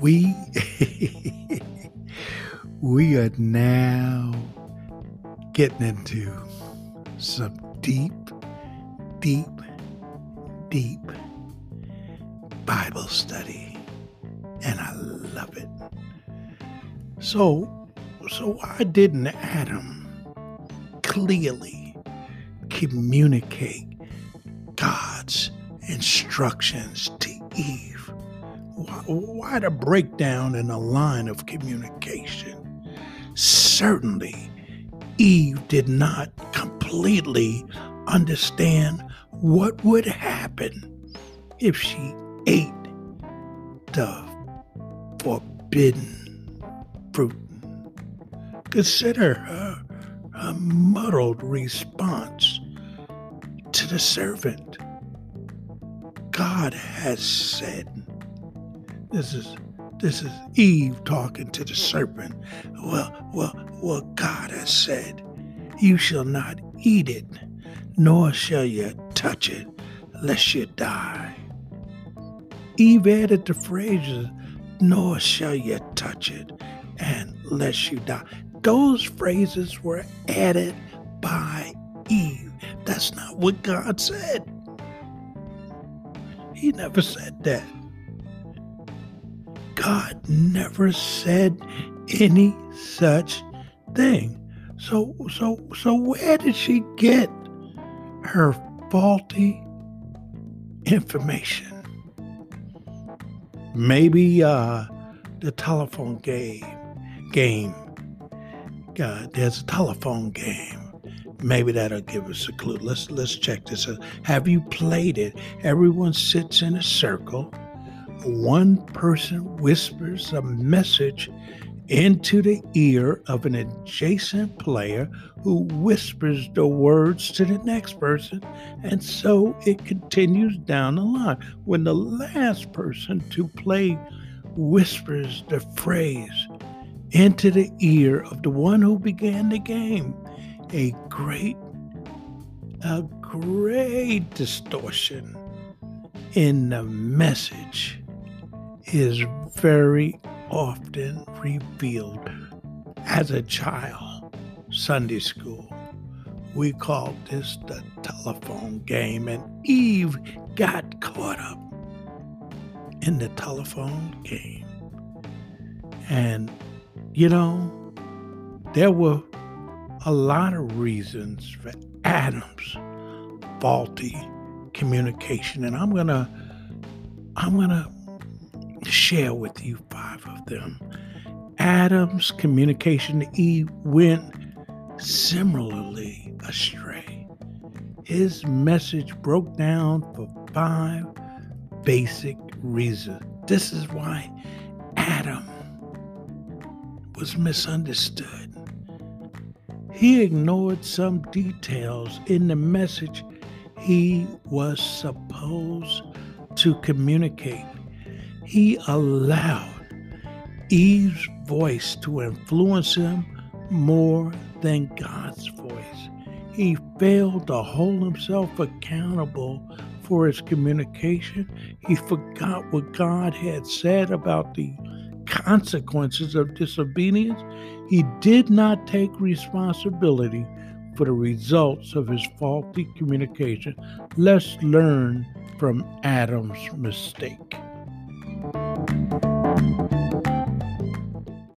We we are now getting into some deep, deep, deep Bible study, and I love it. So, so why didn't Adam clearly communicate God's instructions to Eve? Why the breakdown in the line of communication? Certainly, Eve did not completely understand what would happen if she ate the forbidden fruit. Consider her, muddled response to the servant. God has said, this is this is Eve talking to the serpent. Well, well, well, God has said, You shall not eat it, nor shall you touch it, lest you die. Eve added the phrases, Nor shall you touch it, and lest you die. Those phrases were added by Eve. That's not what God said. He never said that. God never said any such thing. So so so where did she get her faulty information? Maybe uh the telephone game game. God, there's a telephone game. Maybe that'll give us a clue. Let's let's check this out. Have you played it? Everyone sits in a circle one person whispers a message into the ear of an adjacent player who whispers the words to the next person, and so it continues down the line. When the last person to play whispers the phrase into the ear of the one who began the game, a great, a great distortion in the message is very often revealed. As a child, Sunday school, we called this the telephone game, and Eve got caught up in the telephone game. And, you know, there were a lot of reasons for Adam's faulty communication. And I'm to, I'm going to share with you five of them. Adam's communication to Eve went similarly astray. His message broke down for five basic reasons. This is why Adam was misunderstood. He ignored some details in the message he was supposed to communicate he allowed Eve's voice to influence him more than God's voice. He failed to hold himself accountable for his communication. He forgot what God had said about the consequences of disobedience. He did not take responsibility for the results of his faulty communication. Let's learn from Adam's mistake.